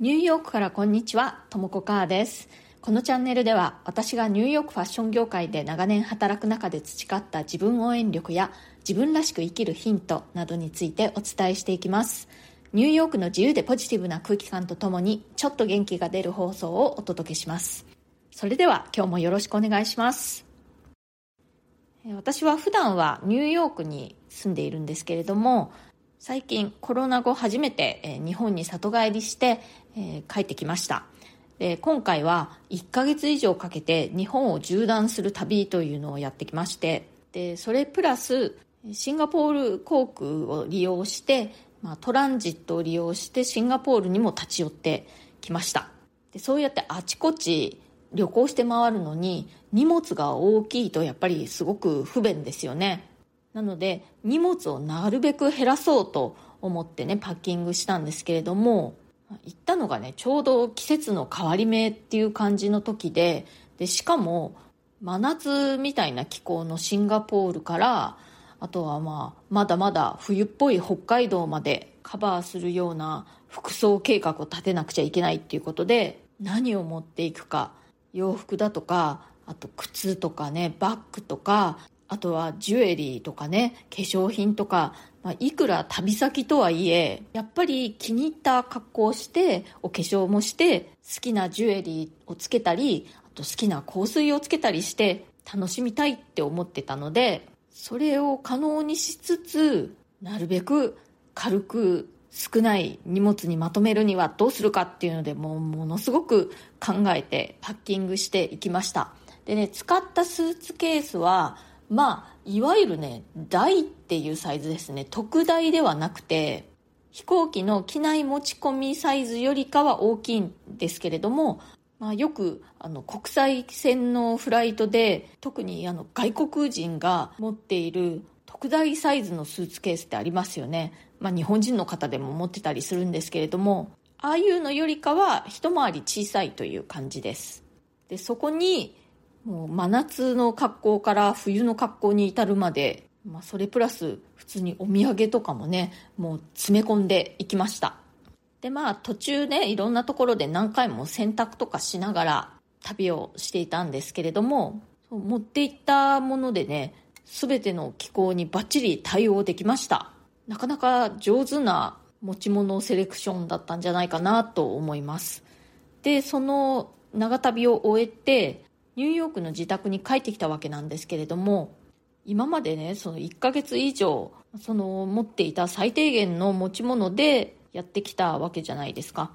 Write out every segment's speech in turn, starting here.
ニューヨークからこんにちは、ともこかーです。このチャンネルでは私がニューヨークファッション業界で長年働く中で培った自分応援力や自分らしく生きるヒントなどについてお伝えしていきます。ニューヨークの自由でポジティブな空気感とともにちょっと元気が出る放送をお届けします。それでは今日もよろしくお願いします。私は普段はニューヨークに住んでいるんですけれども最近コロナ後初めて日本に里帰りして帰ってきました。で今回は1ヶ月以上かけて日本を縦断する旅というのをやってきましてでそれプラスシンガポール航空を利用して、まあ、トランジットを利用してシンガポールにも立ち寄ってきました。でそうやってあちこち旅行して回るのに荷物が大きいとやっぱりすごく不便ですよね。なので荷物をなるべく減らそうと思ってねパッキングしたんですけれども行ったのがねちょうど季節の変わり目っていう感じの時ででしかも真夏みたいな気候のシンガポールからあとはまあまだまだ冬っぽい北海道までカバーするような服装計画を立てなくちゃいけないっていうことで何を持っていくか洋服だとかあと靴とかねバッグとかあとはジュエリーとかね、化粧品とか、まあ、いくら旅先とはいえ、やっぱり気に入った格好をして、お化粧もして、好きなジュエリーをつけたり、あと好きな香水をつけたりして、楽しみたいって思ってたので、それを可能にしつつ、なるべく軽く少ない荷物にまとめるにはどうするかっていうので、もうものすごく考えてパッキングしていきました。でね、使ったスーツケースは、まあいわゆるね大っていうサイズですね。特大ではなくて飛行機の機内持ち込みサイズよりかは大きいんですけれども、まあ、よくあの国際線のフライトで特にあの外国人が持っている特大サイズのスーツケースってありますよね、まあ、日本人の方でも持ってたりするんですけれどもああいうのよりかは一回り小さいという感じです。でそこにもう真夏の格好から冬の格好に至るまで、まあ、それプラス普通にお土産とかもねもう詰め込んでいきました。でまあ途中ねいろんなところで何回も洗濯とかしながら旅をしていたんですけれども持っていったものでね全ての気候にバッチリ対応できました。なかなか上手な持ち物セレクションだったんじゃないかなと思います。でその長旅を終えてニューヨークの自宅に帰ってきたわけなんですけれども今までねその1ヶ月以上その持っていた最低限の持ち物でやってきたわけじゃないですか。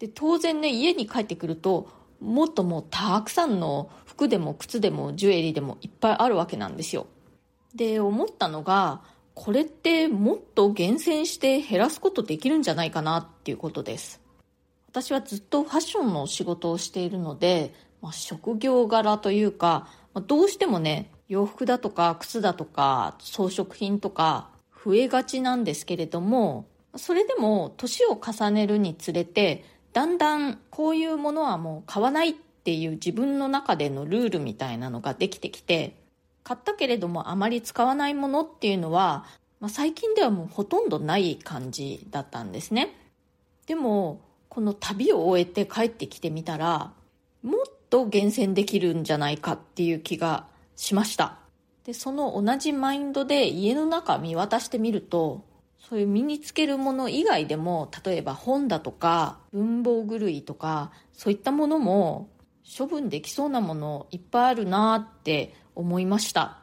で当然ね家に帰ってくるともっともうたくさんの服でも靴でもジュエリーでもいっぱいあるわけなんですよ。で思ったのがこれってもっと厳選して減らすことできるんじゃないかなっていうことです。私はずっとファッションの仕事をしているのでまあ、職業柄というか、まあ、どうしてもね、洋服だとか靴だとか装飾品とか増えがちなんですけれども、それでも年を重ねるにつれて、だんだんこういうものはもう買わないっていう自分の中でのルールみたいなのができてきて、買ったけれどもあまり使わないものっていうのは、まあ、最近ではもうほとんどない感じだったんですね。でも、この旅を終えて帰ってきてみたら、もっと厳選できるんじゃないかっていう気がしました。でその同じマインドで家の中見渡してみるとそういう身につけるもの以外でも例えば本だとか文房具類とかそういったものも処分できそうなものいっぱいあるなって思いました。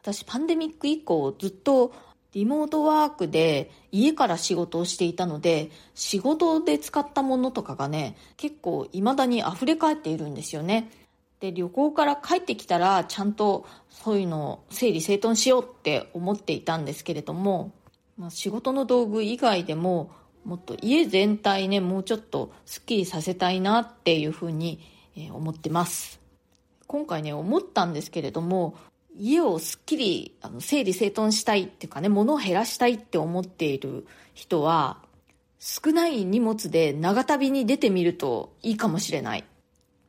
私パンデミック以降ずっとリモートワークで家から仕事をしていたので、仕事で使ったものとかがね、結構未だに溢れ返っているんですよね。で、旅行から帰ってきたら、ちゃんとそういうのを整理整頓しようって思っていたんですけれども、まあ、仕事の道具以外でも、もっと家全体ね、もうちょっとスッキリさせたいなっていうふうに思ってます。今回ね、思ったんですけれども、家をすっきり整理整頓したいっていうかね物を減らしたいって思っている人は少ない荷物で長旅に出てみるといいかもしれない。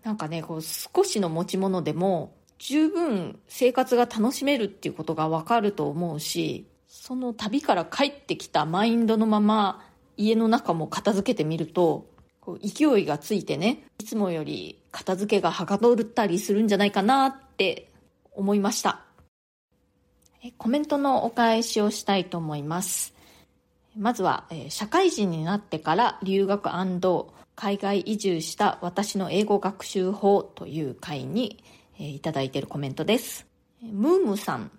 なんかねこう少しの持ち物でも十分生活が楽しめるっていうことがわかると思うしその旅から帰ってきたマインドのまま家の中も片付けてみるとこう勢いがついてね、いつもより片付けがはかどったりするんじゃないかなって思いました。コメントのお返しをしたいと思います。まずは、社会人になってから留学海外移住した私の英語学習法という回に、いただいているコメントです。ムームさん、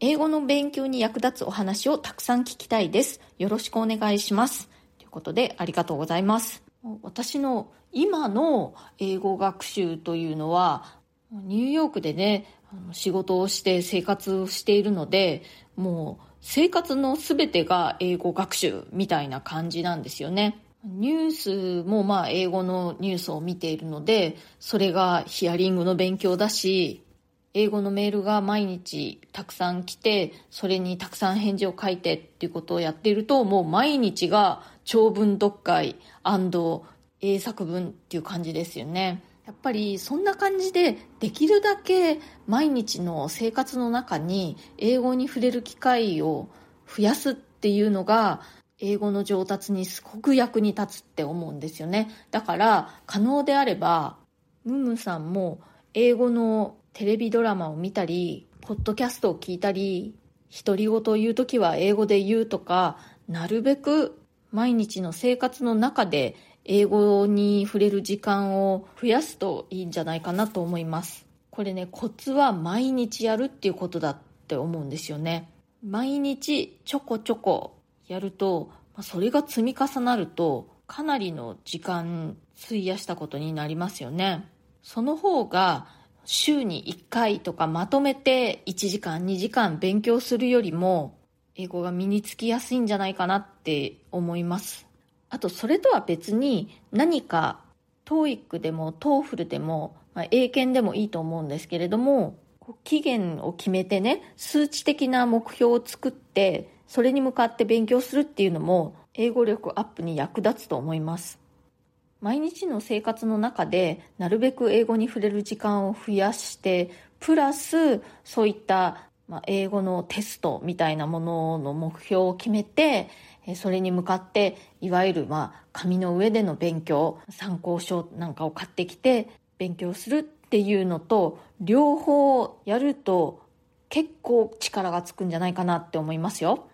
英語の勉強に役立つお話をたくさん聞きたいです。よろしくお願いします。ということで、ありがとうございます。私の今の英語学習というのは、ニューヨークでね、仕事をして生活をしているので、もう生活の全てが英語学習みたいな感じなんですよね。ニュースもまあ英語のニュースを見ているので、それがヒアリングの勉強だし、英語のメールが毎日たくさん来て、それにたくさん返事を書いてっていうことをやっていると、もう毎日が長文読解英作文っていう感じですよね。やっぱりそんな感じでできるだけ毎日の生活の中に英語に触れる機会を増やすっていうのが英語の上達にすごく役に立つって思うんですよね。だから可能であればムムさんも英語のテレビドラマを見たり、ポッドキャストを聞いたり、独り言を言うときは英語で言うとか、なるべく毎日の生活の中で英語に触れる時間を増やすといいんじゃないかなと思います。これね、コツは毎日やるっていうことだって思うんですよね。毎日ちょこちょこやると、それが積み重なるとかなりの時間費やしたことになりますよね。その方が週に1回とかまとめて1時間2時間勉強するよりも英語が身につきやすいんじゃないかなって思います。あと、それとは別に何か TOEIC でも TOEFL でも、まあ、英検でもいいと思うんですけれども、期限を決めてね、数値的な目標を作って、それに向かって勉強するっていうのも、英語力アップに役立つと思います。毎日の生活の中で、なるべく英語に触れる時間を増やして、プラス、そういった、まあ、英語のテストみたいなものの目標を決めて、それに向かって、いわゆる、まあ、紙の上での勉強、参考書なんかを買ってきて、勉強するっていうのと、両方やると、結構力がつくんじゃないかなって思いますよ。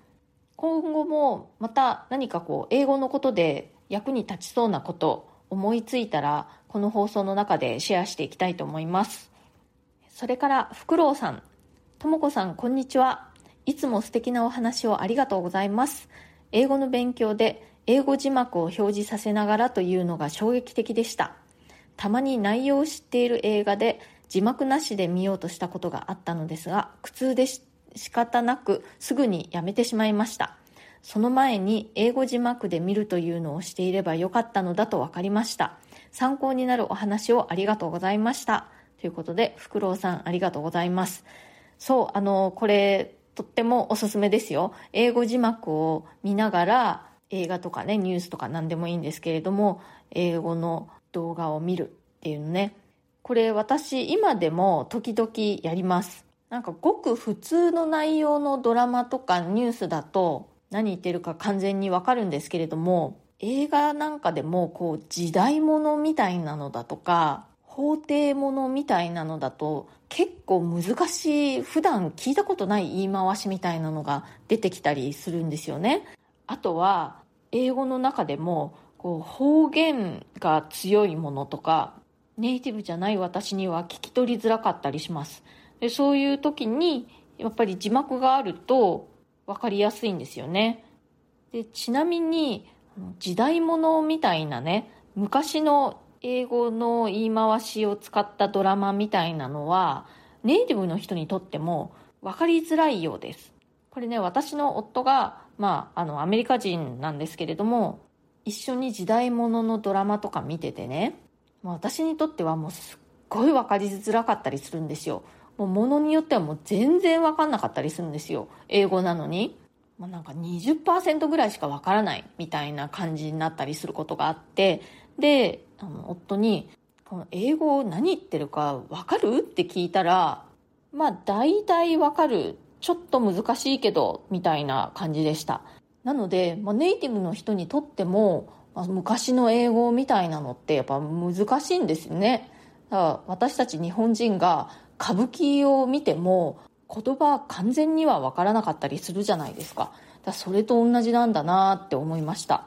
今後も、また何かこう、英語のことで役に立ちそうなこと、思いついたら、この放送の中でシェアしていきたいと思います。それから、フクロウさん。ともこさん、こんにちは。いつも素敵なお話をありがとうございます。英語の勉強で英語字幕を表示させながらというのが衝撃的でした。たまに内容を知っている映画で字幕なしで見ようとしたことがあったのですが、苦痛で仕方なくすぐにやめてしまいました。その前に英語字幕で見るというのをしていればよかったのだと分かりました。参考になるお話をありがとうございました。ということで、フクロウさんありがとうございます。そう、あの、これ、とってもおすすめですよ。英語字幕を見ながら映画とかね、ニュースとか何でもいいんですけれども、英語の動画を見るっていうのね。これ私今でも時々やります。なんかごく普通の内容のドラマとかニュースだと何言ってるか完全にわかるんですけれども、映画なんかでもこう時代物みたいなのだとか、法廷物みたいなのだと結構難しい普段聞いたことない言い回しみたいなのが出てきたりするんですよね。あとは英語の中でもこう方言が強いものとかネイティブじゃない私には聞き取りづらかったりします。でそういう時にやっぱり字幕があると分かりやすいんですよね。でちなみに時代物みたいなね昔の英語の言い回しを使ったドラマみたいなのは、ネイティブの人にとっても分かりづらいようです。これね、私の夫が、まあ、あの、アメリカ人なんですけれども、一緒に時代物のドラマとか見ててね、私にとってはもうすっごい分かりづらかったりするんですよ。もう物によってはもう全然分かんなかったりするんですよ。英語なのに。まあ、なんか20%ぐらいしか分からないみたいな感じになったりすることがあって、で、あの、夫に、この英語何言ってるかわかる？って聞いたら、まあ大体わかる。ちょっと難しいけど、みたいな感じでした。なので、まあ、ネイティブの人にとってもま、昔の英語みたいなのってやっぱ難しいんですよねだから私たち日本人が歌舞伎を見ても言葉完全には分からなかったりするじゃないですかだそれと同じなんだなって思いました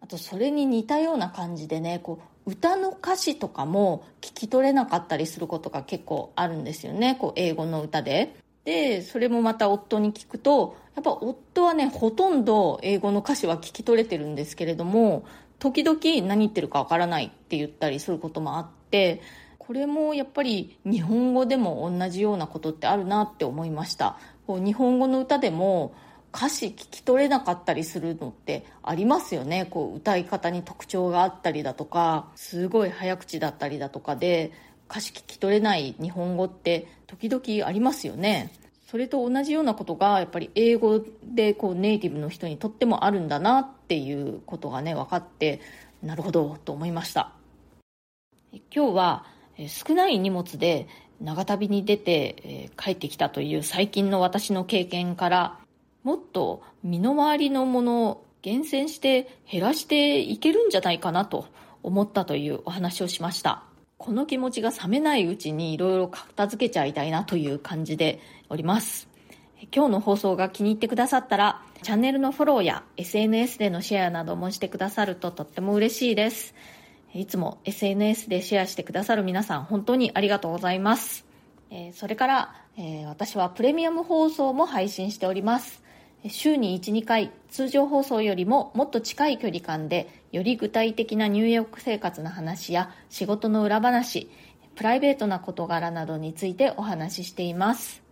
あとそれに似たような感じでねこう歌の歌詞とかも聞き取れなかったりすることが結構あるんですよね。こう英語の歌で。でそれもまた夫に聞くとやっぱ夫はねほとんど英語の歌詞は聞き取れてるんですけれども時々何言ってるかわからないって言ったりすることもあってこれもやっぱり日本語でも同じようなことってあるなって思いました。こう日本語の歌でも歌詞聞き取れなかったりするのってありますよね。こう歌い方に特徴があったりだとかすごい早口だったりだとかで歌詞聞き取れない日本語って時々ありますよね。それと同じようなことがやっぱり英語でこうネイティブの人にとってもあるんだなっていうことがね分かってなるほどと思いました。今日は少ない荷物で長旅に出て帰ってきたという最近の私の経験からもっと身の回りのものを厳選して減らしていけるんじゃないかなと思ったというお話をしましたこの気持ちが冷めないうちにいろいろ片付けちゃいたいなという感じでおります。今日の放送が気に入ってくださったら、チャンネルのフォローや SNS でのシェアなどもしてくださるととっても嬉しいです。いつも SNS でシェアしてくださる皆さん本当にありがとうございます。それから、私はプレミアム放送も配信しております。週に1、2回、通常放送よりももっと近い距離感で、より具体的なニューヨーク生活の話や仕事の裏話、プライベートな事柄などについてお話ししています。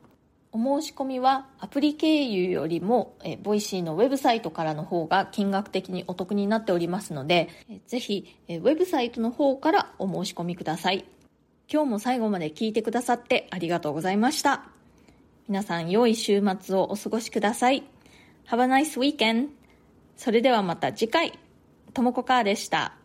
お申し込みはアプリ経由よりも、えボイシーのウェブサイトからの方が金額的にお得になっておりますので、ぜひ、えウェブサイトの方からお申し込みください。今日も最後まで聞いてくださってありがとうございました。皆さん良い週末をお過ごしください。Have a nice weekend! それではまた次回、ともこかーでした。